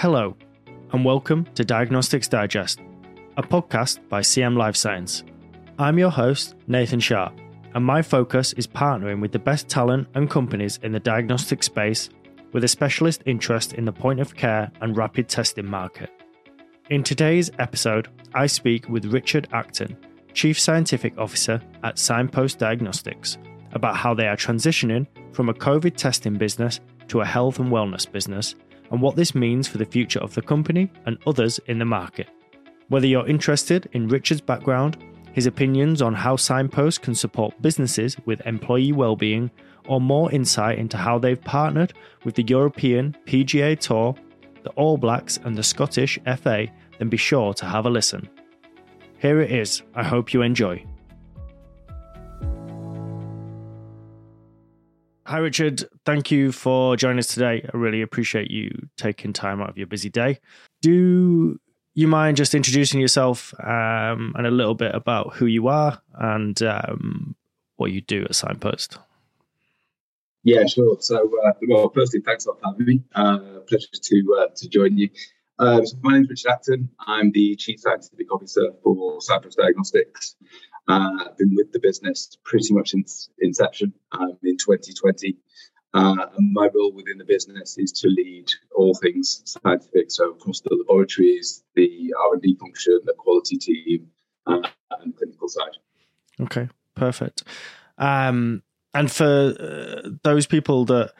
Hello, and welcome to Diagnostics Digest, a podcast by CM Life Science. I'm your host, Nathan Sharpe, and my focus is partnering with the best talent and companies in the diagnostic space with a specialist interest in the point of care and rapid testing market. In today's episode, I speak with Richard Acton, Chief Scientific Officer at Cignpost Diagnostics, about how they are transitioning from a COVID testing business to a health and wellness business and what this means for the future of the company and others in the market. Whether you're interested in Richard's background, his opinions on how Cignposts can support businesses with employee well-being, or more insight into how they've partnered with the European PGA Tour, the All Blacks, and the Scottish FA, then be sure to have a listen. Here it is. I hope you enjoy. Hi, Richard. Thank you for joining us today. I really appreciate you taking time out of your busy day. Do you mind just introducing yourself um, and a little bit about who you are and um, what you do at Cignpost? Yeah, sure. So, uh, well, firstly, thanks for having me. Uh, pleasure to uh, to join you. Uh, so my name is Richard Acton. I'm the Chief Scientific Officer for Cignpost Diagnostics. Uh, been with the business pretty much since inception um, in 2020. Uh, and my role within the business is to lead all things scientific, so across the laboratories, the R&D function, the quality team, uh, and clinical side. Okay, perfect. Um, and for uh, those people that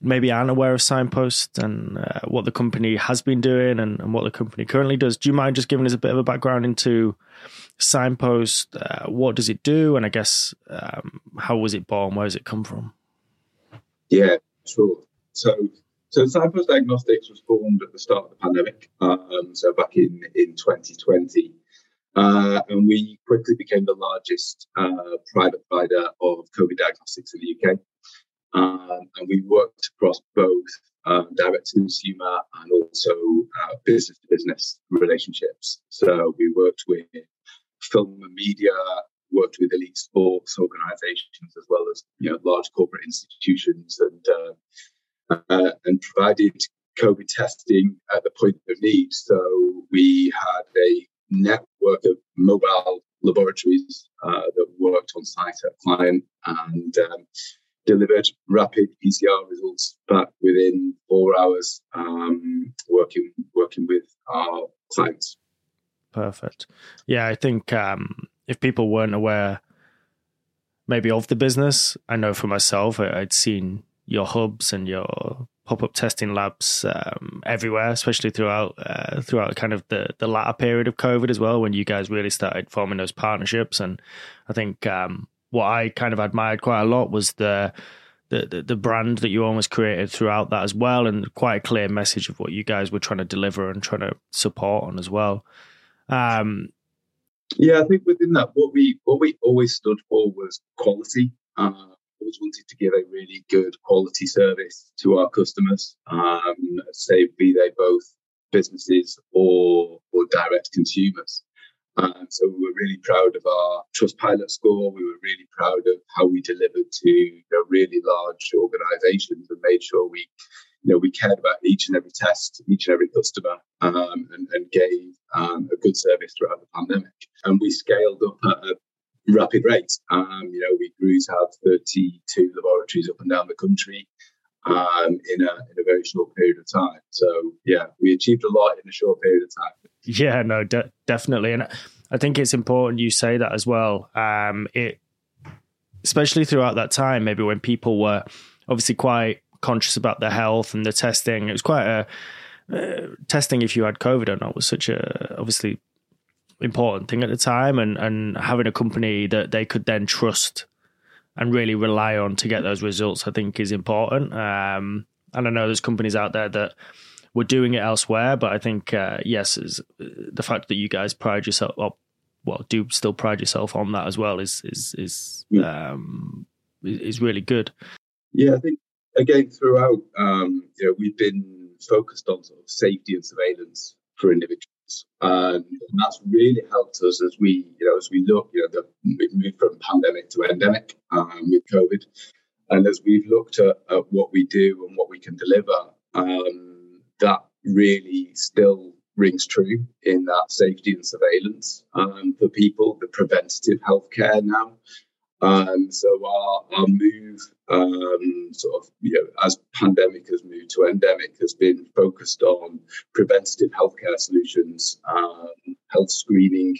maybe aren't aware of Cignpost and uh, what the company has been doing and, and, what the company currently does, do you mind just giving us a bit of a background into Cignpost? Uh, what does it do? And I guess um, how was it born? Where does it come from? Yeah, sure. So, so Cignpost Diagnostics was formed at the start of the pandemic, um, so back in in 2020. Uh, and we quickly became the largest uh, private provider of COVID diagnostics in the UK. Um, and we worked across both um, direct to consumer and also uh, business to business relationships. So we worked with film and media, worked with elite sports organizations as well as you know large corporate institutions and uh, uh, and provided COVID testing at the point of need. So we had a network of mobile laboratories uh, that worked on site at client and um, delivered rapid PCR results back within four hours, um, working working with our clients. Perfect. Yeah, I think um, if people weren't aware, maybe of the business, I know for myself, I, would seen your hubs and your pop-up testing labs um, everywhere, especially throughout uh, throughout kind of the the latter period of COVID as well, when you guys really started forming those partnerships. And I think um, what I kind of admired quite a lot was the, the the, brand that you almost created throughout that as well, and quite a clear message of what you guys were trying to deliver and trying to support on as well. Um, yeah, I think within that, what we what we always stood for was quality. Uh, always wanted to give a really good quality service to our customers, um, say be they both businesses or or direct consumers. Um, so we were really proud of our Trustpilot score. We were really proud of how we delivered to you know, really large organisations and made sure we, you know, we cared about each and every test, each and every customer, um, and, and, gave um, a good service throughout the pandemic. And we scaled up at a rapid rate. Um, you know, we grew to have 32 laboratories up and down the country. Um, in a in a very short period of time. So yeah, we achieved a lot in a short period of time. Yeah, no, de- definitely, and I think it's important you say that as well. Um, it, especially throughout that time, maybe when people were obviously quite conscious about their health and the testing. It was quite a uh, testing if you had COVID or not was such a obviously important thing at the time, and and having a company that they could then trust and really rely on to get those results, I think is important. Um, and I know there's companies out there that we're doing it elsewhere. But I think uh, yes, is the fact that you guys pride yourself up, well, do still pride yourself on that as well is is is yeah. um, is really good. Yeah, I think again throughout, um, you know, we've been focused on sort of safety and surveillance for individuals, and that's really helped us as we, you know, as we look, you know, the, we've moved from pandemic to endemic um, with COVID, and as we've looked at, at, what we do and what we can deliver. Um, that really still rings true in that safety and surveillance um, for people, the preventative healthcare now. Um, so our, our move, um, sort of, you know, as pandemic has moved to endemic, has been focused on preventative healthcare solutions, um, health screening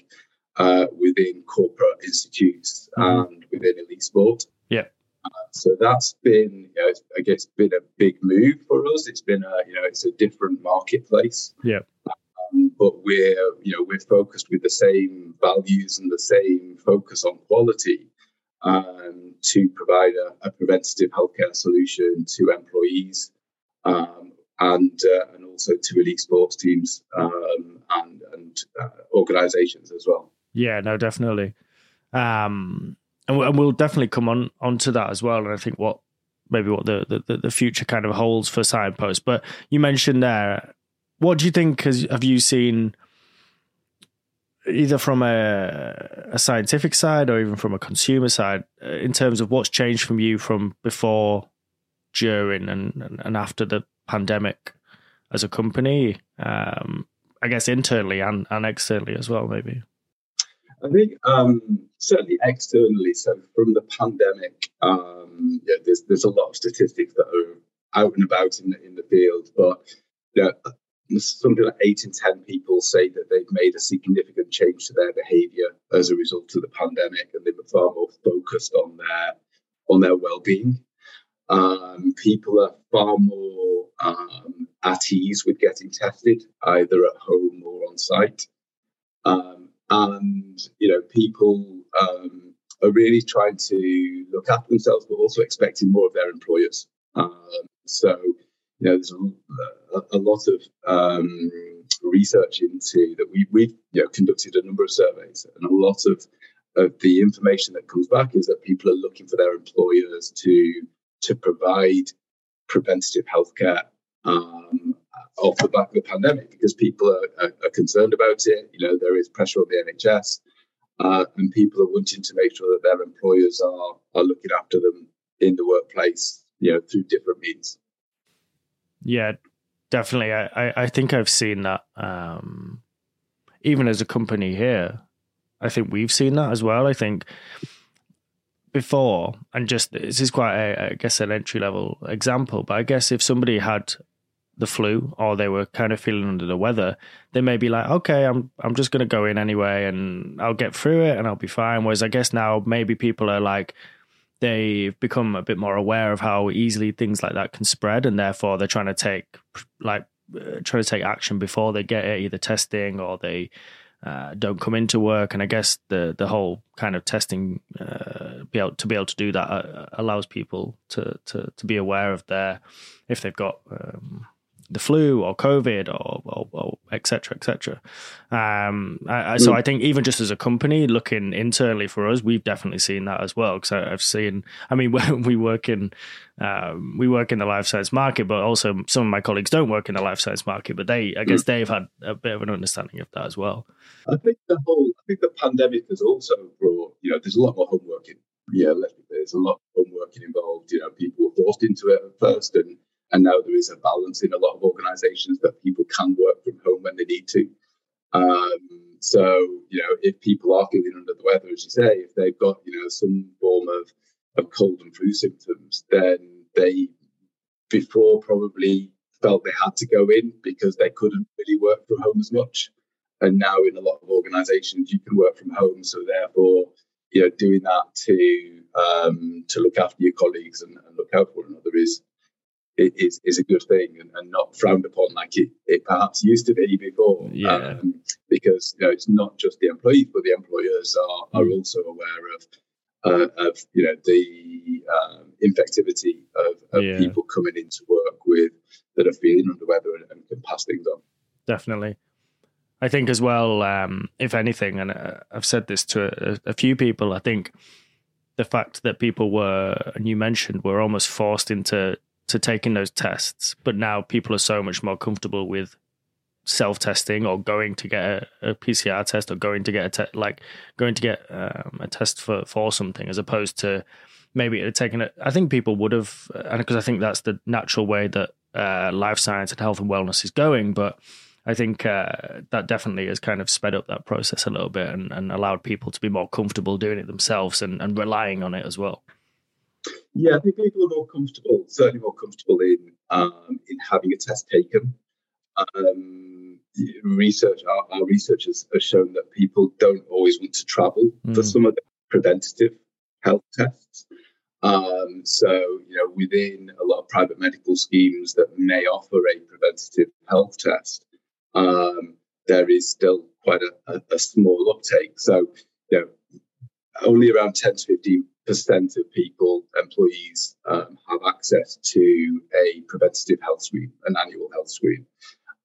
uh, within corporate institutes mm-hmm. and within elite sport. Yeah. Uh, so that's been, you know, I guess, been a big move for us. It's been a, you know, it's a different marketplace. Yeah. Um, but we're, you know, we're focused with the same values and the same focus on quality um, to provide a, a, preventative healthcare solution to employees um, and uh, and also to elite sports teams um, and and uh, organisations as well. Yeah, no, definitely, um, and, we'll definitely come on onto that as well. And I think what maybe what the, the the future kind of holds for cignpost. But you mentioned there, what do you think? Has have you seen? Either from a, a scientific side or even from a consumer side, uh, in terms of what's changed from you from before, during, and, and after the pandemic as a company? Um, I guess internally and, and externally as well, maybe. I think um, certainly externally. So from the pandemic, um, yeah, there's there's a lot of statistics that are out and about in the, in the field, but yeah, something like eight in 10 people say that they've made a significant change to their behavior as a result of the pandemic and they were far more focused on their on their well-being. Um, people are far more um, at ease with getting tested either at home or on site. Um, and you know people um, are really trying to look after themselves but also expecting more of their employers. Um, so you know, there's a, a lot of um, research into that. We, we've you know, conducted a number of surveys, and a lot of, of the information that comes back is that people are looking for their employers to to provide preventative healthcare um, off the back of the pandemic because people are, are, are, concerned about it. You know, there is pressure on the NHS, uh, and people are wanting to make sure that their employers are are looking after them in the workplace. You know, through different means. Yeah, definitely. I, I think I've seen that. Um, even as a company here, I think we've seen that as well. I think before, and just this is quite, a, I guess, an entry level example, but I guess if somebody had the flu or they were kind of feeling under the weather, they may be like, okay, I'm I'm just going to go in anyway and I'll get through it and I'll be fine. Whereas I guess now maybe people are like, they've become a bit more aware of how easily things like that can spread, and therefore they're trying to take like uh, trying to take action before they get it, either testing or they uh, don't come into work. And I guess the the whole kind of testing uh, be able to be able to do that uh, allows people to to to be aware of their if they've got. Um, the flu or COVID or, or, or et cetera, et cetera. Um, I, I, so mm. I think even just as a company looking internally for us, we've definitely seen that as well. Because I've seen, I mean, we work in um, we work in the life science market, but also some of my colleagues don't work in the life science market. But they, I guess, mm. they've had a bit of an understanding of that as well. I think the whole, I think the pandemic has also brought, you know, there's a lot more homeworking. Yeah, there's a lot of homeworking involved. You know, people were forced into it at first, and and now there is a balance in a lot of organizations that people can work from home when they need to. Um, so, you know, if people are feeling under the weather, as you say, if they've got, you know, some form of, of cold and flu symptoms, then they before probably felt they had to go in because they couldn't really work from home as much. And now in a lot of organizations, you can work from home. So therefore, you know, doing that to um, to look after your colleagues and, and look out for one another is is, is a good thing and, and not frowned upon like it, it, perhaps used to be before. Yeah. Um, because you know it's not just the employees, but the employers are, are mm. also aware of uh, of you know the um, infectivity of, of yeah. people coming into work with that are feeling under weather and, and can pass things on. Definitely. I think as well, um, if anything, and uh, I've said this to a, a, few people, I think the fact that people were, and you mentioned, were almost forced into to taking those tests, but now people are so much more comfortable with self testing or going to get a, a, PCR test or going to get a te- like going to get um, a test for for something as opposed to maybe it had taken it. I think people would have, and because I think that's the natural way that uh, life science and health and wellness is going, but I think uh, that definitely has kind of sped up that process a little bit and, and allowed people to be more comfortable doing it themselves and, and relying on it as well. Yeah, I think people are more comfortable, certainly more comfortable in um, in having a test taken. Um, research, our, our research has, has, shown that people don't always want to travel mm. for some of the preventative health tests. Um, so, you know, within a lot of private medical schemes that may offer a preventative health test, um, there is still quite a, a, a, small uptake. So, you know, only around 10 to 15 percent of people, employees, um, have access to a preventative health screen, an annual health screen.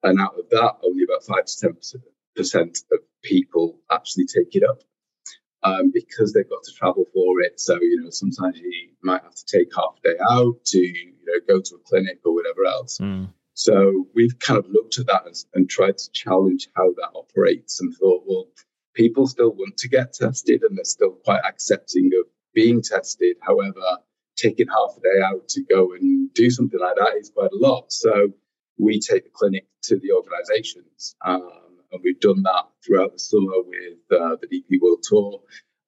And out of that, only about 5 to 10 percent of people actually take it up um, because they've got to travel for it. So, you know, sometimes you might have to take half a day out to, you know, go to a clinic or whatever else. Mm. So we've kind of looked at that and, and tried to challenge how that operates and thought, well, people still want to get tested and they're still quite accepting of being tested. However, taking half a day out to go and do something like that is quite a lot. So we take the clinic to the organizations. Um, and we've done that throughout the summer with uh, the DP World Tour,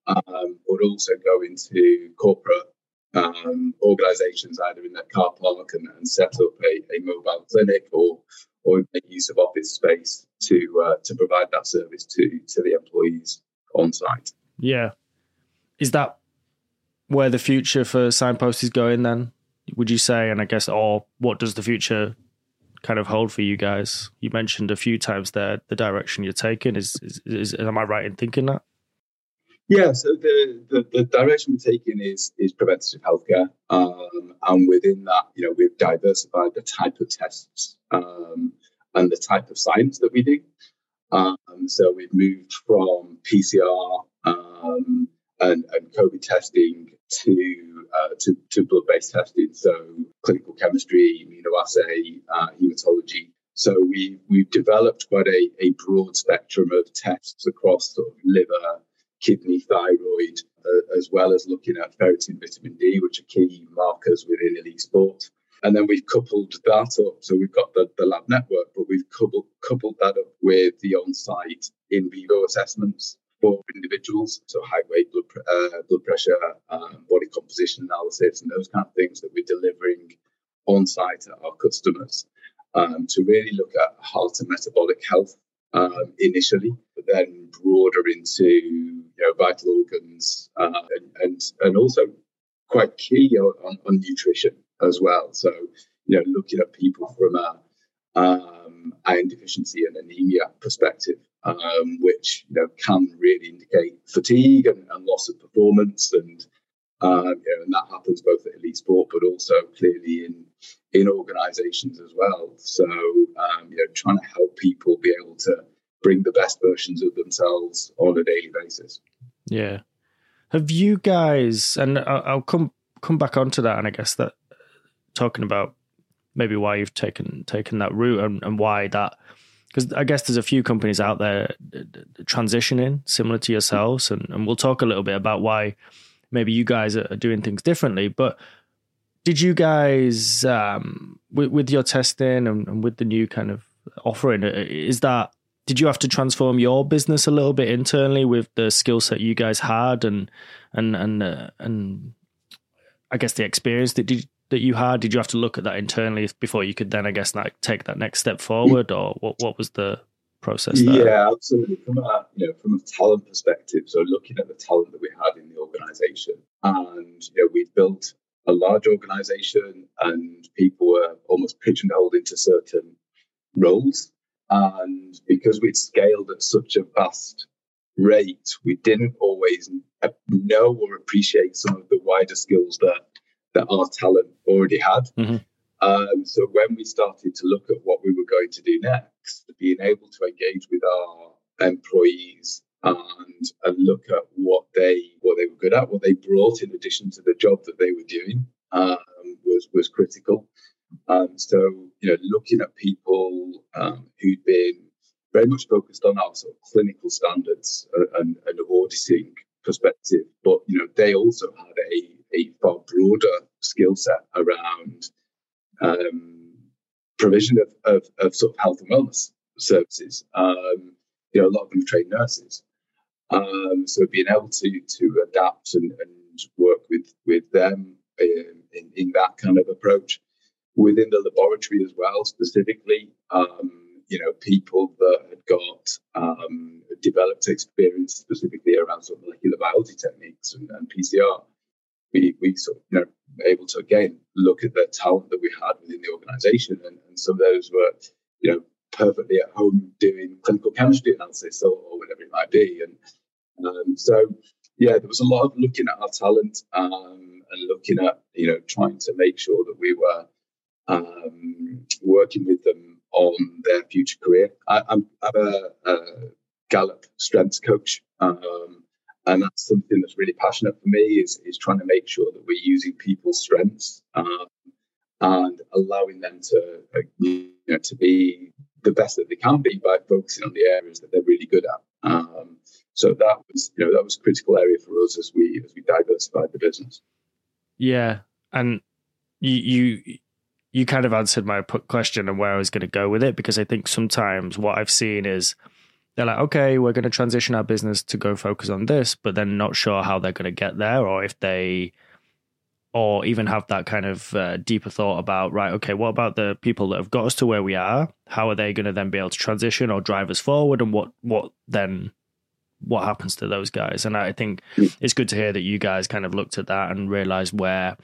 um, but also go into corporate um, organizations either in their car park and, and set up a, a, mobile clinic or or make use of office space to uh, to provide that service to to the employees on site. Yeah, is that where the future for cignpost is going? Then would you say? And I guess, or what does the future kind of hold for you guys? You mentioned a few times there the direction you're taking. Is is, is am I right in thinking that? Yeah, so the, the, the, direction we're taking is is preventative healthcare, um, and within that, you know, we've diversified the type of tests um, and the type of science that we do. Um, so we've moved from PCR um, and, and COVID testing to uh, to, to blood based testing, so clinical chemistry, immunoassay, uh, hematology. So we we've developed quite a, a broad spectrum of tests across sort of liver kidney, thyroid, uh, as well as looking at ferritin, vitamin D, which are key markers within elite sport. And then we've coupled that up. So we've got the, the lab network, but we've coupled, coupled that up with the on site in vivo assessments for individuals. So height, weight, blood, uh, blood pressure, um, body composition analysis, and those kind of things that we're delivering on site at our customers um, to really look at heart and metabolic health um, initially, but then broader into you know vital organs uh, and, and, and also quite key on, on, nutrition as well. So you know looking at people from a um, iron deficiency and anemia perspective, um, which you know can really indicate fatigue and, and loss of performance and uh, you know, and that happens both at elite sport, but also clearly in in organisations as well. So, um, you know, trying to help people be able to bring the best versions of themselves on a daily basis. Yeah. Have you guys? And I'll come come back onto that, and I guess that talking about maybe why you've taken taken that route and, and why that because I guess there's a few companies out there transitioning similar to yourselves, and, and we'll talk a little bit about why maybe you guys are doing things differently. But did you guys, um, with, with, your testing and, and, with the new kind of offering, uh, is that did you have to transform your business a little bit internally with the skill set you guys had and and and uh, and I guess the experience that did that you had? Did you have to look at that internally before you could then, I guess, like take that next step forward, or what? What was the process there? Yeah, absolutely. From a you know from a talent perspective, so looking at the talent that we had in the organisation, and you know we built a large organisation, and people were almost pigeonholed into certain roles, and because we'd scaled at such a vast rate, we didn't always know or appreciate some of the wider skills that that our talent already had. Mm-hmm. Um, so when we started to look at what we were going to do next, being able to engage with our employees and and look at what they what they were good at, what they brought in addition to the job that they were doing, um, was was critical. Um, so you know, looking at people um, who'd been very much focused on our sort of clinical standards and, and auditing perspective, but you know, they also had a a far broader skill set around um, provision of, of, of, sort of health and wellness services. Um, you know, a lot of them are trained nurses. Um, so being able to to adapt and, and work with with them in, in, in, that kind of approach within the laboratory as well, specifically, um, you know, people that had got um, developed experience specifically around sort of molecular biology techniques and, and PCR. We, we sort of, you know, able to again look at the talent that we had within the organization and, and some of those were, you know, perfectly at home doing clinical chemistry analysis or, or whatever it might be. And um, so, yeah, there was a lot of looking at our talent um, and looking at, you know, trying to make sure that we were um, working with them on their future career. I, am a, a, Gallup strengths coach. Um, and that's something that's really passionate for me is, is trying to make sure that we're using people's strengths um, and allowing them to uh, you know, to be the best that they can be by focusing on the areas that they're really good at. Um, so that was, you know, that was a critical area for us as we as we diversified the business. Yeah, and you you you kind of answered my question and where I was going to go with it because I think sometimes what I've seen is they're like, okay, we're going to transition our business to go focus on this, but then not sure how they're going to get there or if they or even have that kind of uh, deeper thought about right okay what about the people that have got us to where we are? How are they going to then be able to transition or drive us forward? And what what then what happens to those guys? And i think it's good to hear that you guys kind of looked at that and realized where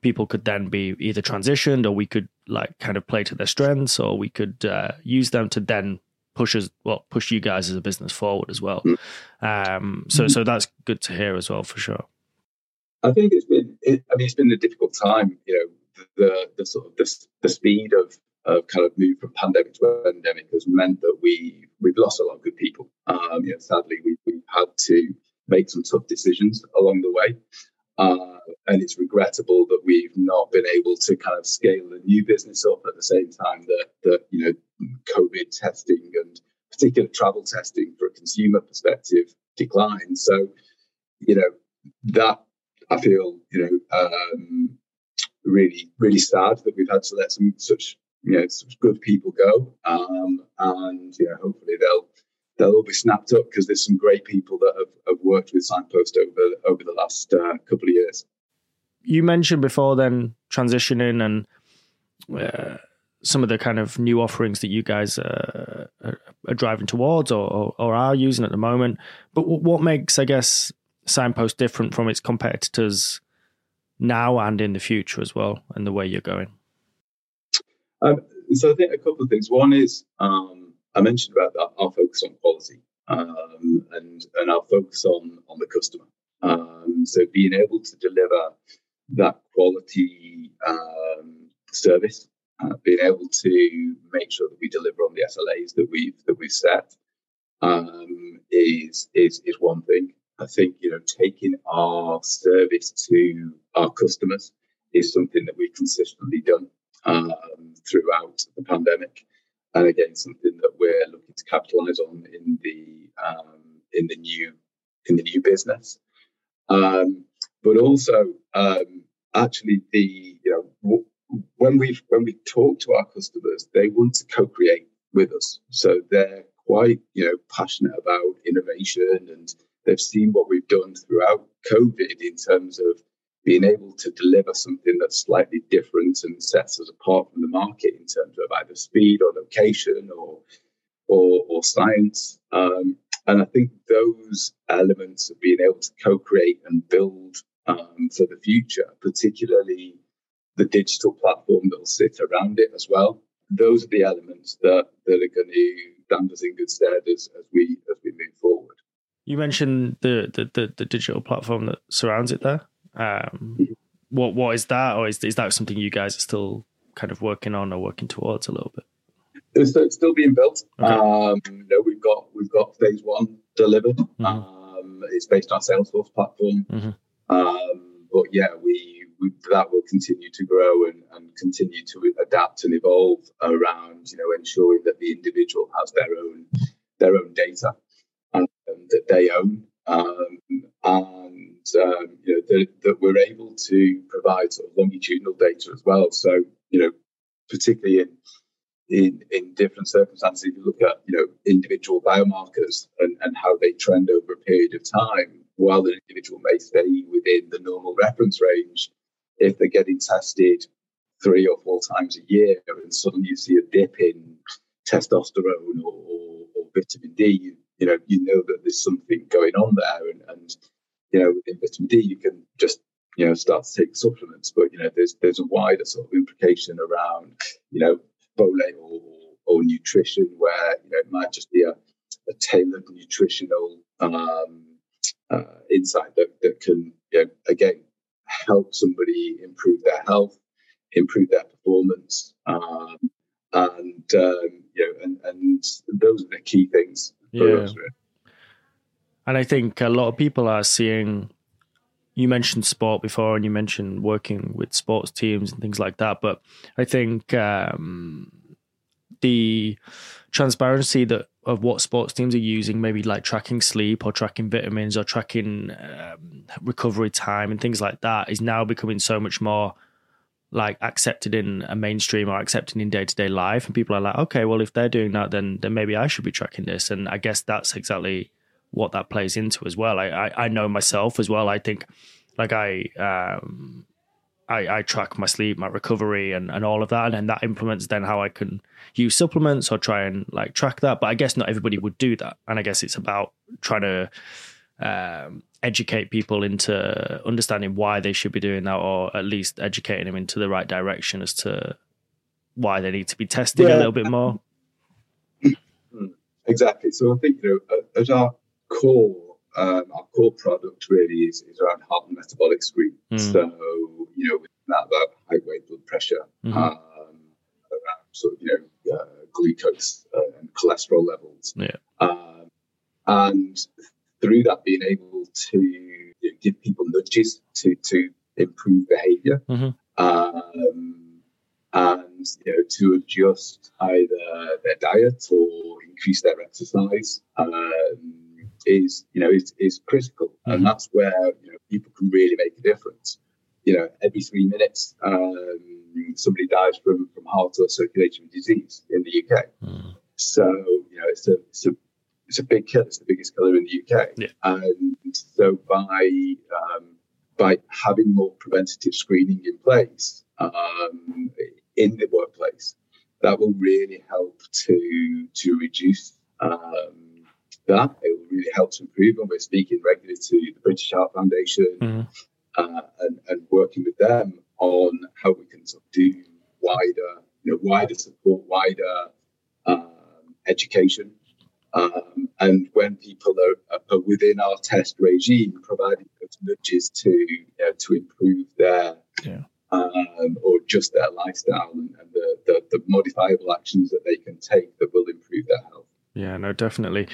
people could then be either transitioned or we could like kind of play to their strengths or we could uh, use them to then push us well push you guys as a business forward as well um, so so that's good to hear as well for sure I think it's been. It, I mean, it's been a difficult time. You know, the the sort of the, the speed of of kind of move from pandemic to endemic has meant that we we've lost a lot of good people. Um, you know, sadly, we we've had to make some tough decisions along the way. Uh, and it's regrettable that we've not been able to kind of scale the new business up at the same time that that you know COVID testing and particular travel testing for a consumer perspective declined. So, you know, that I feel, you know, um, really, really sad that we've had to let some such, you know, such good people go. Um, and, you know, hopefully they'll, they'll all be snapped up because there's some great people that have, have worked with Cignpost over, over the last uh, couple of years. You mentioned before then transitioning and, uh, some of the kind of new offerings that you guys uh, are, are, driving towards or, or, or, are using at the moment. But what makes, I guess, cignpost different from its competitors now and in the future as well, and the way you're going? Um, so I think a couple of things. One is um, I mentioned about that, our focus on quality um, and and our focus on on the customer. Um, so being able to deliver that quality um, service, uh, being able to make sure that we deliver on the SLAs that we've that we've set um, is is is one thing. I think you know taking our service to our customers is something that we've consistently done um, throughout the pandemic, and again something that we're looking to capitalise on in the um, in the new in the new business. Um, but also, um, actually, the you know w- when we when we talk to our customers, they want to co-create with us, so they're quite you know passionate about innovation and They've seen what we've done throughout COVID in terms of being able to deliver something that's slightly different and sets us apart from the market in terms of either speed or location or or, or science. Um, and I think those elements of being able to co-create and build um, for the future, particularly the digital platform that will sit around it as well. Those are the elements that, that are going to stand us in good stead as, as we as we move forward. You mentioned the, the, the, the digital platform that surrounds it there. Um, what what is that, or is is that something you guys are still kind of working on or working towards a little bit? It's, it's still being built. Okay. Um, you know, we've got we've got phase one delivered. Mm-hmm. Um, it's based on Salesforce platform. Mm-hmm. Um, but yeah, we, we, that will continue to grow and, and continue to adapt and evolve around you know ensuring that the individual has their own their own data that they own, um, and um, you know that, that, we're able to provide sort of longitudinal data as well. So you know, particularly in in, in different circumstances, if you look at you know individual biomarkers and, and how they trend over a period of time, while an individual may stay within the normal reference range, if they're getting tested three or four times a year and suddenly you see a dip in testosterone or, or, or vitamin D, you, you, know you know that there's something going on there, and, and you know within vitamin D you can just you know start to take supplements, but you know there's there's a wider sort of implication around you know folate or, or nutrition where you know it might just be a, a tailored nutritional um, uh, insight that, that can you know, again help somebody improve their health, improve their performance, um, and um, you know, and, and those are the key things. Yeah. Us, really. And I think a lot of people are seeing. You mentioned sport before, and you mentioned working with sports teams and things like that. But I think um, the transparency that of what sports teams are using, maybe like tracking sleep or tracking vitamins or tracking um, recovery time and things like that, is now becoming so much more like accepted in a mainstream or accepted in day to day life. And people are like, okay, well, if they're doing that, then then maybe I should be tracking this. And I guess that's exactly what that plays into as well. I I, I know myself as well. I think like I um I, I track my sleep, my recovery, and, and all of that, and then that implements then how I can use supplements or try and like track that. But I guess not everybody would do that, and I guess it's about trying to um, educate people into understanding why they should be doing that, or at least educating them into the right direction as to why they need to be tested yeah. a little bit more. Exactly. So I think you know, at our core um, our core product really is, is around heart and metabolic screen. Mm. So, you know, that, that high weight blood pressure, mm-hmm. um, around sort of, you know, uh, glucose uh, and cholesterol levels. Yeah. Um, and through that, being able to you know, give people nudges to, to improve behavior. Mm-hmm. Um, and you know to adjust either their diet or increase their exercise. Um, is you know is, is critical, mm-hmm. and that's where you know people can really make a difference. You know, every three minutes, um, somebody dies from from heart or circulatory disease in the UK. Mm. So you know, it's a it's a it's a big killer. It's the biggest killer in the UK. Yeah. And so by um, by having more preventative screening in place um, in the workplace, that will really help to to reduce um, that. It will really help to improve. And we're speaking regularly to the British Heart Foundation mm-hmm. uh, and, and working with them on how we can sort of do wider, you know, wider support, wider um, education. Um, and when people are, are, within our test regime, providing those nudges to you know, to improve their yeah. um, or just their lifestyle and, and the, the, the modifiable actions that they can take that will improve their health. Yeah, no, definitely.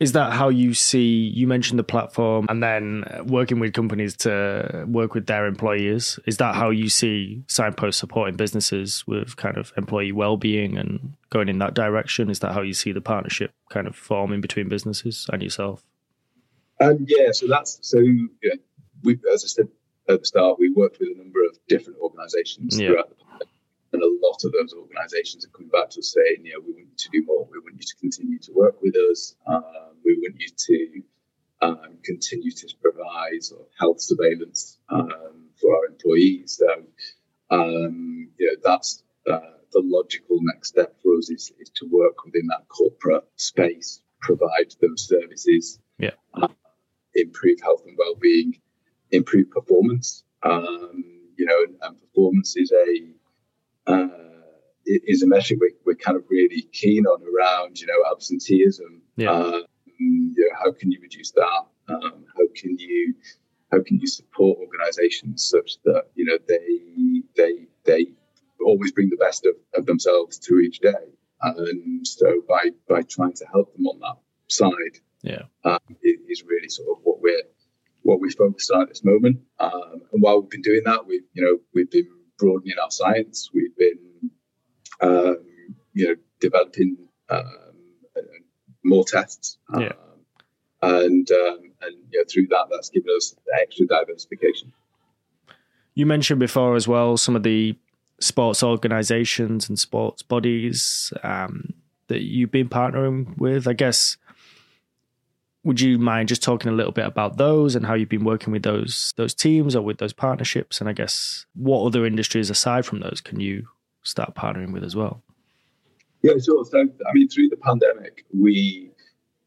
Is that how you see? You mentioned the platform and then working with companies to work with their employees. Is that how you see Cignpost supporting businesses with kind of employee well-being and going in that direction? Is that how you see the partnership kind of forming between businesses and yourself? Um, yeah, so that's so. Yeah, we, as I said at the start, we worked with a number of different organisations yeah. throughout the and a lot of those organisations are coming back to us saying, you know, we want you to do more. We want you to continue to work with us. Um, we want you to um, continue to provide sort of health surveillance um, for our employees. So, um, you know, that's uh, the logical next step for us is, is to work within that corporate space, provide those services, yeah. Uh, improve health and well-being, improve performance. Um, you know, and, and performance is a uh, is a metric we're, we're, kind of really keen on around, you know, absenteeism. Yeah. You know, how can you reduce that? Um, how can you how can you support organisations such that you know they they they always bring the best of, of themselves to each day, and so by by trying to help them on that side, yeah, um, is really sort of what we're what we focus on at this moment. Um, and while we've been doing that, we've you know we've been broadening our science. We've been, um, you know, developing um, more tests. Yeah. Um, and um, and you know, through that, that's given us extra diversification. You mentioned before as well some of the sports organizations and sports bodies um, that you've been partnering with? I guess would you mind just talking a little bit about those and how you've been working with those those teams or with those partnerships and i guess what other industries aside from those can you start partnering with as well yeah sure so i mean through the pandemic we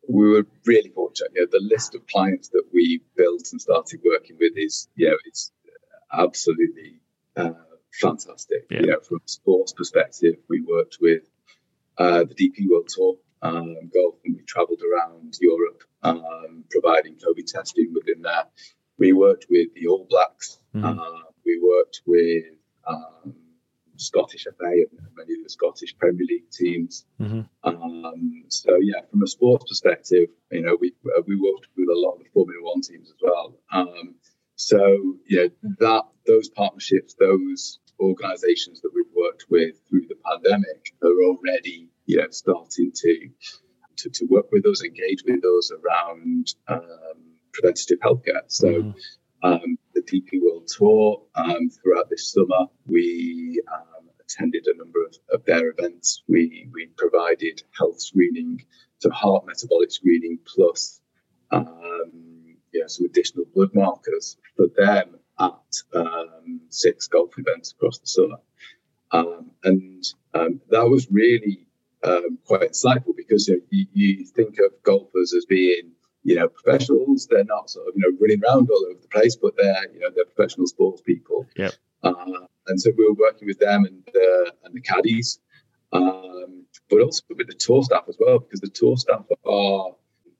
we were really fortunate you know the list of clients that we built and started working with is you know it's absolutely uh, fantastic yeah. you know from a sports perspective we worked with uh, the dp world tour um, golf and we traveled around europe um, providing COVID testing within that. We worked with the All Blacks. Mm-hmm. Uh, we worked with um, Scottish FA and many of the Scottish Premier League teams. Mm-hmm. Um, so yeah, from a sports perspective, you know, we uh, we worked with a lot of the Formula One teams as well. Um, so yeah, that those partnerships, those organisations that we've worked with through the pandemic are already you know starting to to, to work with us, engage with us around um, preventative healthcare. So, mm. um, DP World Tour um, throughout this summer, we um, attended a number of, of, their events. We, we provided health screening, so heart metabolic screening, plus um, yeah, some additional blood markers for them at um, six golf events across the summer. and that was really um, quite insightful because you, know, you, you, think of golfers as being you know professionals. They're not sort of you know running around all over the place, but they're you know they're professional sports people. Yeah. Uh, and so we were working with them and uh, and the caddies, um, but also with the tour staff as well because the tour staff are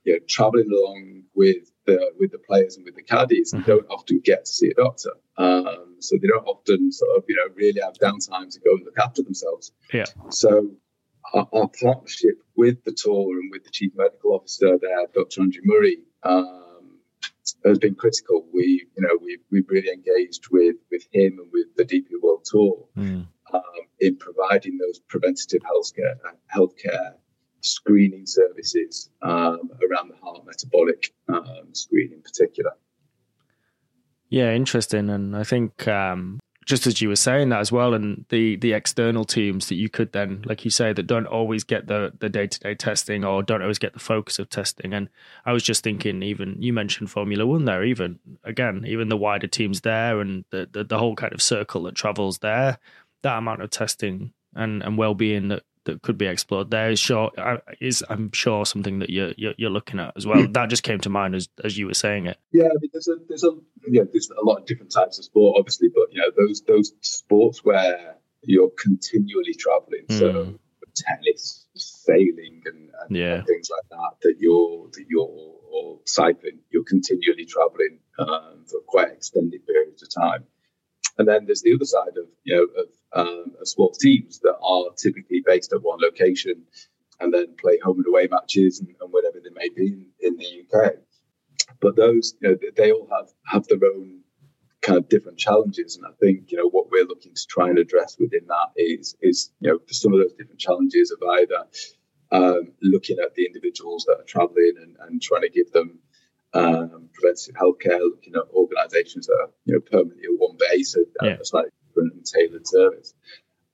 you know traveling along with the with the players and with the caddies mm-hmm. and don't often get to see a doctor. Um, so they don't often sort of you know really have downtime to go and look after themselves. Yeah. So our, our, partnership with the tour and with the chief medical officer there, Dr. Andrew Murray, um, has been critical. We, you know, we've, we've really engaged with with him and with the DP World Tour mm. um, in providing those preventative healthcare healthcare screening services um, around the heart metabolic um, screen in particular. Yeah, interesting, and I think um, just as you were saying that as well, and the the external teams that you could then, like you say, that don't always get the the day to day testing or don't always get the focus of testing. And I was just thinking, even you mentioned Formula One there, even again, even the wider teams there and the the, the whole kind of circle that travels there, that amount of testing and and well being that that could be explored there is sure uh, is I'm sure something that you're, you're, you're looking at as well. That just came to mind as as you were saying it. Yeah, I mean, there's a there's a yeah there's a lot of different types of sport, obviously, but you know those those sports where you're continually traveling, mm. so hmm. tennis, sailing, and, and, yeah. and, things like that, that you're that you're or cycling, you're continually traveling um, for quite extended periods of time. And then there's the other side of you know of, um, of sports teams that are typically based at one location and then play home and away matches and, and whatever they may be in, in, the UK. But those you know they all have have their own kind of different challenges, and I think you know what we're looking to try and address within that is is you know for some of those different challenges of either um, looking at the individuals that are travelling and, and trying to give them um, preventative healthcare, looking at organisations that are you know permanently at one base and yeah. a slightly different and tailored service.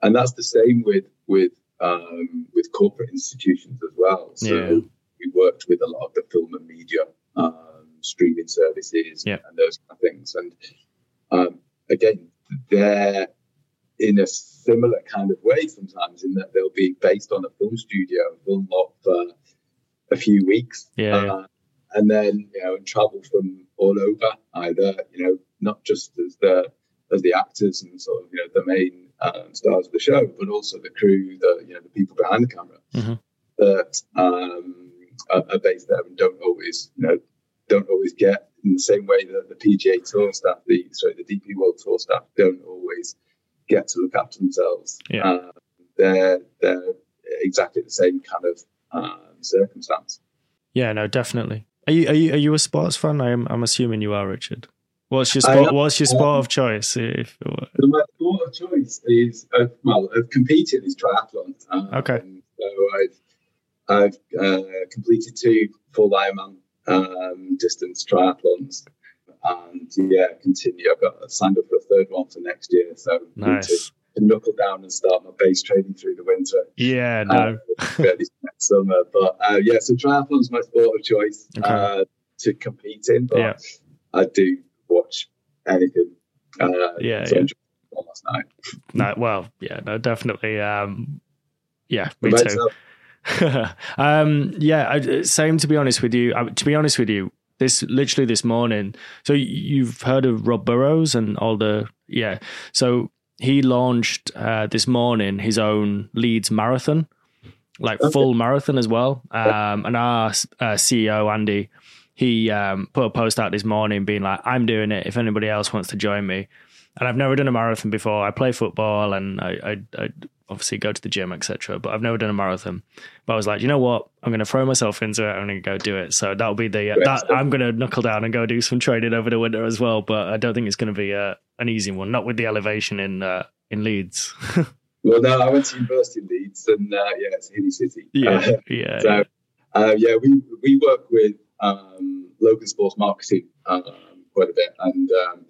And that's the same with with um, with corporate institutions as well. So yeah. we worked with a lot of the film and media um, streaming services yeah. and those kind of things. And um, again, they're in a similar kind of way sometimes in that they'll be based on a film studio, film lot for a few weeks. Yeah. Uh, and then you know and travel from all over either you know not just as the as the actors and sort of you know the main um, stars of the show but also the crew the you know the people behind the camera mm-hmm. that um, are, are, based there and don't always you know don't always get in the same way that the PGA Tour staff the sorry the DP World Tour staff don't always get to look after themselves yeah. Um, they're they're exactly the same kind of um, circumstance yeah no definitely are you are you are you a sports fan? I'm I'm assuming you are, Richard. What's your sport? What's your sport of choice? If, so my sport of choice is uh, well, I've competed is triathlon. Um, okay. So I've I've uh, completed two full Ironman um, distance triathlons, and yeah, continue. I've got signed up for a third one for next year. So nice. Knuckle down and start my base training through the winter. Yeah, no. Uh, next summer, but uh, yeah, so triathlon's my sport of choice Okay. uh, to compete in. But Yeah. I do watch anything. Uh, Yeah, so yeah. I last night. No, well, yeah, no, definitely. Um, yeah, me too. um, yeah, I, same. To be honest with you, uh, to be honest with you, this literally this morning. So you've heard of Rob Burrows and all the yeah. So he launched uh, this morning his own Leeds marathon, like Okay. full marathon as well. Um, and our uh, CEO Andy, he um, put a post out this morning being like, "I'm doing it. If anybody else wants to join me." And I've never done a marathon before. I play football and I, I, I obviously go to the gym, etc. But I've never done a marathon. But I was like, you know what? I'm going to throw myself into it. I'm going to go do it. So that'll be the uh, that. I'm going to knuckle down and go do some training over the winter as well. But I don't think it's going to be uh, an easy one. Not with the elevation in uh, in Leeds. Well, no, I went to University in Leeds, and uh, yeah, it's a hilly city. yeah, Uh, yeah, so uh, yeah, we we work with um, Logan Sports Marketing um, quite a bit, and um,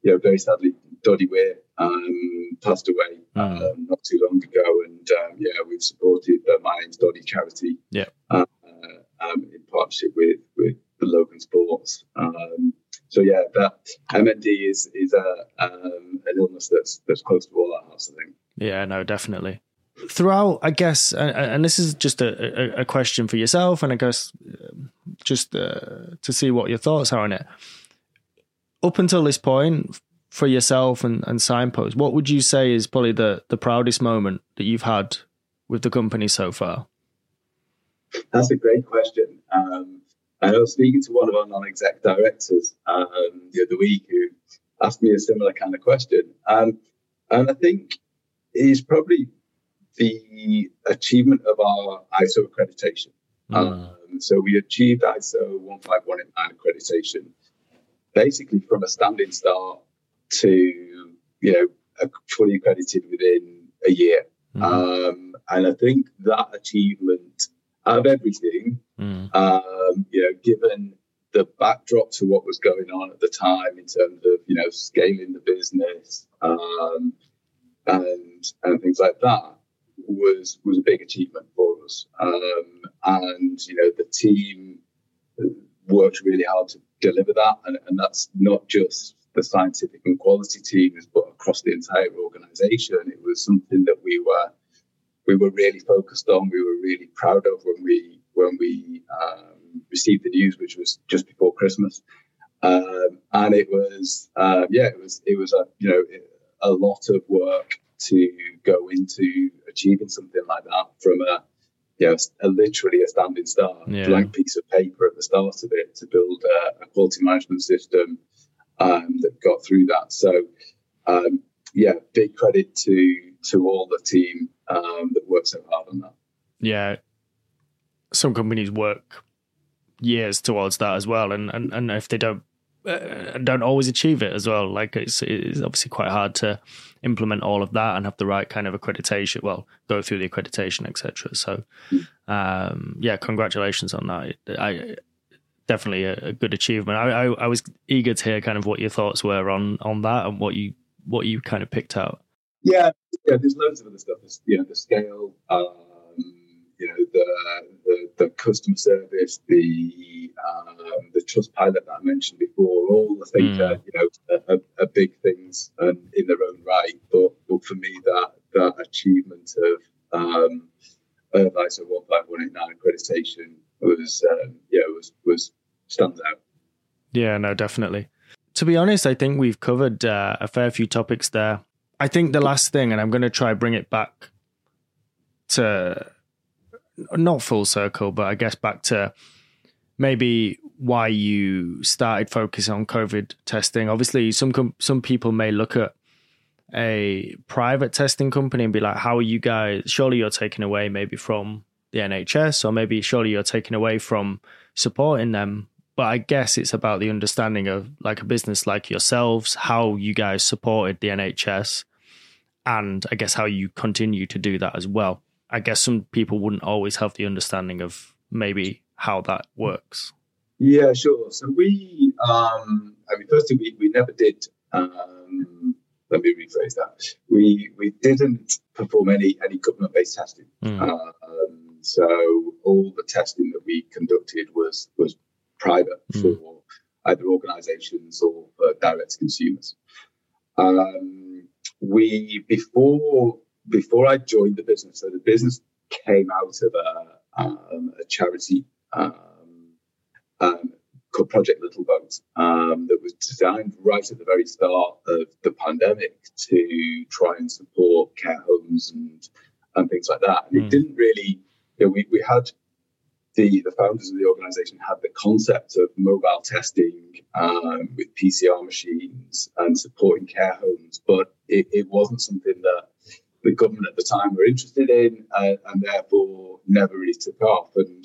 you know, very sadly, Doddie Weir um, passed away um, not too long ago, and um, yeah, we've supported uh, my name's Doddie charity, Yeah. uh, um, in partnership with with the Logan Sports. So yeah, that MND is is a um, an illness that's that's close to all our hearts, I think. Yeah, no, definitely. Throughout, I guess, and, and this is just a, a, a question for yourself, and I guess um, just uh, to see what your thoughts are on it. Up until this point, for yourself and, and Cignpost, what would you say is probably the, the proudest moment that you've had with the company so far? That's a great question. Um, I was speaking to one of our non-exec directors um, the other week who asked me a similar kind of question, um, and I think is probably the achievement of our ISO accreditation. Um, so we achieved ISO 15189 accreditation basically from a standing start to you know a- fully accredited within a year. Mhm. Um, and I think that achievement of everything, Mm. um, you know, given the backdrop to what was going on at the time in terms of, you know, scaling the business um, and and things like that was was a big achievement for us. Um, and you know, the team worked really hard to deliver that, and, and that's not just the scientific and quality teams, but across the entire organisation. It was something that we were we were really focused on. We were really proud of when we when we um, received the news, which was just before Christmas. Um, and it was uh, yeah, it was it was a you know a lot of work to go into achieving something like that from a you know a, literally a standing start, Yeah. blank piece of paper at the start of it to build a, a quality management system um, that got through that. So um, yeah, big credit to to all the team um, that worked so hard on that. yeah, some companies work years towards that as well, and and, and if they don't uh, don't always achieve it as well, like it's it's obviously quite hard to implement all of that and have the right kind of accreditation. Well, go through the accreditation, etc. So, um, yeah, congratulations on that. I definitely a, a good achievement. I, I I was eager to hear kind of what your thoughts were on on that and what you what you kind of picked out. Yeah, yeah. There's loads of other stuff. There's, you know, the scale, um, you know, the, the the customer service, the um, the Trustpilot that I mentioned before. All the things Mm. that you know are, are, big things and in their own right. But but for me, that that achievement of um, of ISO 15189 accreditation was um, yeah was was stands out. Yeah, no, definitely. To be honest, I think we've covered uh, a fair few topics there. I think the last thing, and I'm going to try bring it back to not full circle, but I guess back to maybe why you started focusing on COVID testing. Obviously, some com- some people may look at a private testing company and be like, "How are you guys? Surely you're taking away maybe from the NHS, or maybe surely you're taking away from supporting them." But I guess it's about the understanding of like a business like yourselves, how you guys supported the NHS, and I guess how you continue to do that as well. I guess some people wouldn't always have the understanding of maybe how that works. Yeah, sure. So we, um, I mean, firstly, we, we never did um, let me rephrase that. We we didn't perform any any government based testing. Mm. Um, so all the testing that we conducted was was private mm. for either organisations or uh, direct consumers. Um, we before before I joined the business, so the business came out of a, um, a charity um, um, called Project Little Boat um, that was designed right at the very start of the pandemic to try and support care homes and and things like that. And mm. it hmm. didn't really, you know, we, we had the, the founders of the organization had the concept of mobile testing um, with PCR machines and supporting care homes, but it, it, wasn't something that the government at the time were interested in uh, and therefore never really took off. And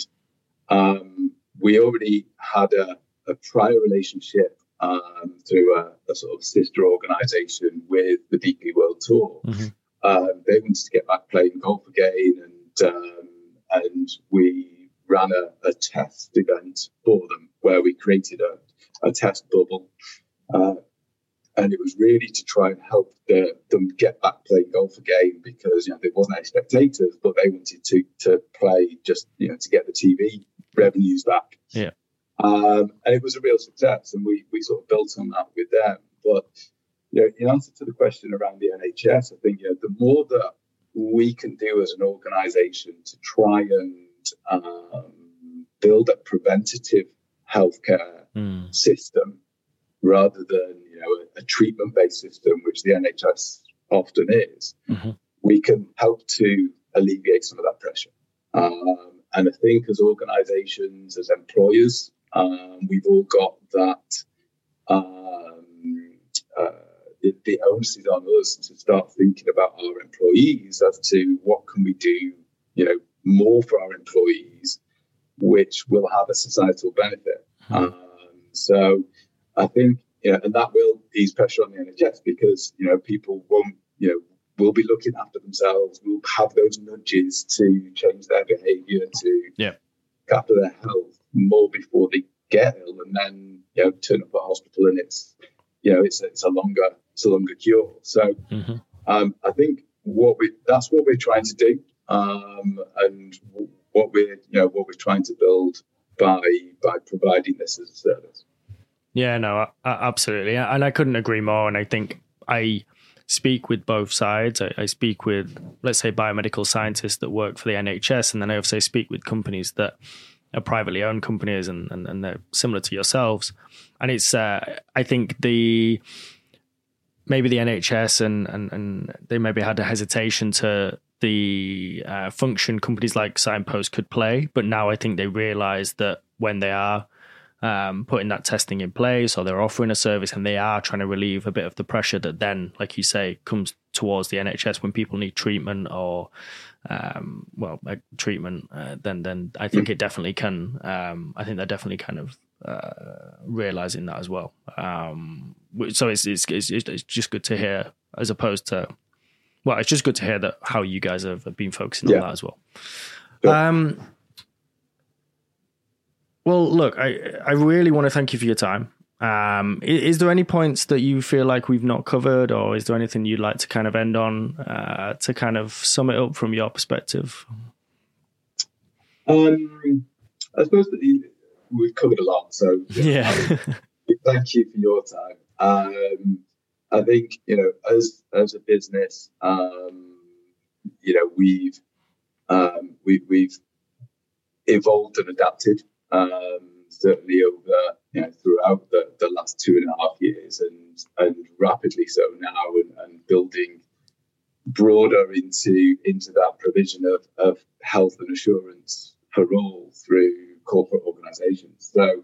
um, we already had a, a prior relationship um, through a, a, sort of sister organization with the DP World Tour. Mm-hmm. Um, they wanted to get back playing golf again, and um, and we ran a, a, test event for them where we created a, a test bubble. Uh, and it was really to try and help the, them get back playing golf again because you know there wasn't any spectators, but they wanted to to play just you know to get the TV revenues back. Yeah. Um, and it was a real success, and we we sort of built on that with them. But you know, in answer to the question around the NHS, I think you know, the more that we can do as an organisation to try and um, build a preventative healthcare mm. system rather than know a, a treatment-based system, which the NHS often is, mm-hmm. we can help to alleviate some of that pressure. Um, and I think as organisations, as employers, um, we've all got that. Um, uh, the, the onus is on us to start thinking about our employees as to what can we do, you know, more for our employees, which will have a societal benefit. Mm-hmm. Um, so I think, you know, and that will ease pressure on the NHS because, you know, people won't, you know, will be looking after themselves, will have those nudges to change their behavior, to yeah. look after their health more before they get ill and then, you know, turn up at hospital and it's, you know, it's, it's a longer, it's a longer cure. So mm-hmm. um, I think what we, that's what we're trying to do. Um, and what we're, you know, what we're trying to build by, by providing this as a service. Yeah, no, absolutely. And I couldn't agree more. And I think I speak with both sides. I, I, speak with, let's say, biomedical scientists that work for the NHS. And then I also speak with companies that are privately owned companies and, and, and they're similar to yourselves. And it's, uh, I think the, maybe the NHS and, and, and they maybe had a hesitation to the uh, function companies like Cignpost could play. But now I think they realize that when they are um, putting that testing in place or they're offering a service and they are trying to relieve a bit of the pressure that then, like you say, comes towards the NHS when people need treatment or, um, well, treatment, uh, then then I think it definitely can. Um, I think they're definitely kind of uh, realizing that as well. Um, so it's, it's, it's it's just good to hear as opposed to, well, it's just good to hear that how you guys have been focusing yeah. on that as well. Um, well, look, I I really want to thank you for your time. Um, is, is, there any points that you feel like we've not covered, or is there anything you'd like to kind of end on uh, to kind of sum it up from your perspective? Um, I suppose that we've covered a lot, so yeah. thank you for your time. Um, I think you know, as as a business, um, you know, we've um, we, we've evolved and adapted um, certainly over you know throughout the, the last two and a half years and and rapidly so now and, and building broader into into that provision of, of health and assurance for all through corporate organizations. So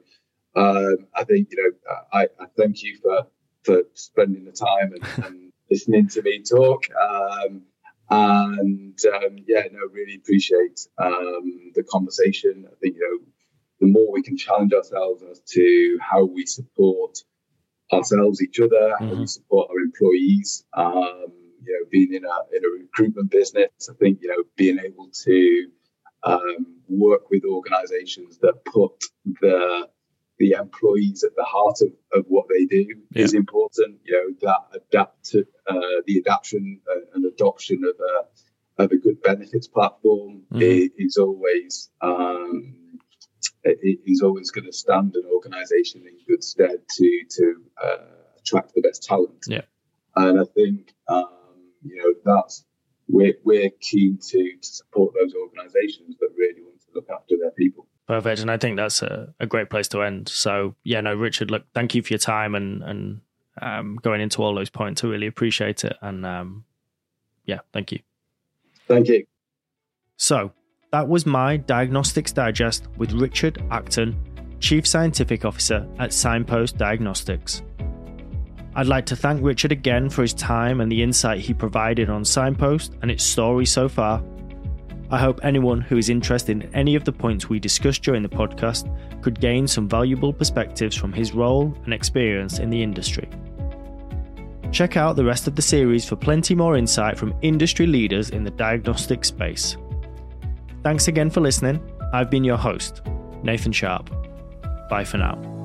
um, I think you know I, I, thank you for for spending the time and, and listening to me talk. Um, and um, yeah, no, really appreciate um, the conversation. I think you know the more we can challenge ourselves as to how we support ourselves, each other, mm-hmm. how we mm-hmm. support our employees. Um, you know, being in a in a recruitment business, I think you know being able to um, work with organisations that put the the employees at the heart of, of what they do yeah. is important. You know that adapt to uh, the adaptation and adoption of a of a good benefits platform mm-hmm. is always um, is always going to stand an organisation in good stead to to uh, attract the best talent. Yeah, and I think um, you know that's we're we're keen to to support those organisations that really want to look after their people. Perfect, and I think that's a, a great place to end. So yeah, no, Richard, look, thank you for your time and and um, going into all those points. I really appreciate it, and um, yeah, thank you. Thank you. So that was my Diagnostics Digest with Richard Acton, Chief Scientific Officer at Cignpost Diagnostics. I'd like to thank Richard again for his time and the insight he provided on Cignpost and its story so far. I hope anyone who is interested in any of the points we discussed during the podcast could gain some valuable perspectives from his role and experience in the industry. Check out the rest of the series for plenty more insight from industry leaders in the diagnostic space. Thanks again for listening. I've been your host, Nathan Sharpe. Bye for now.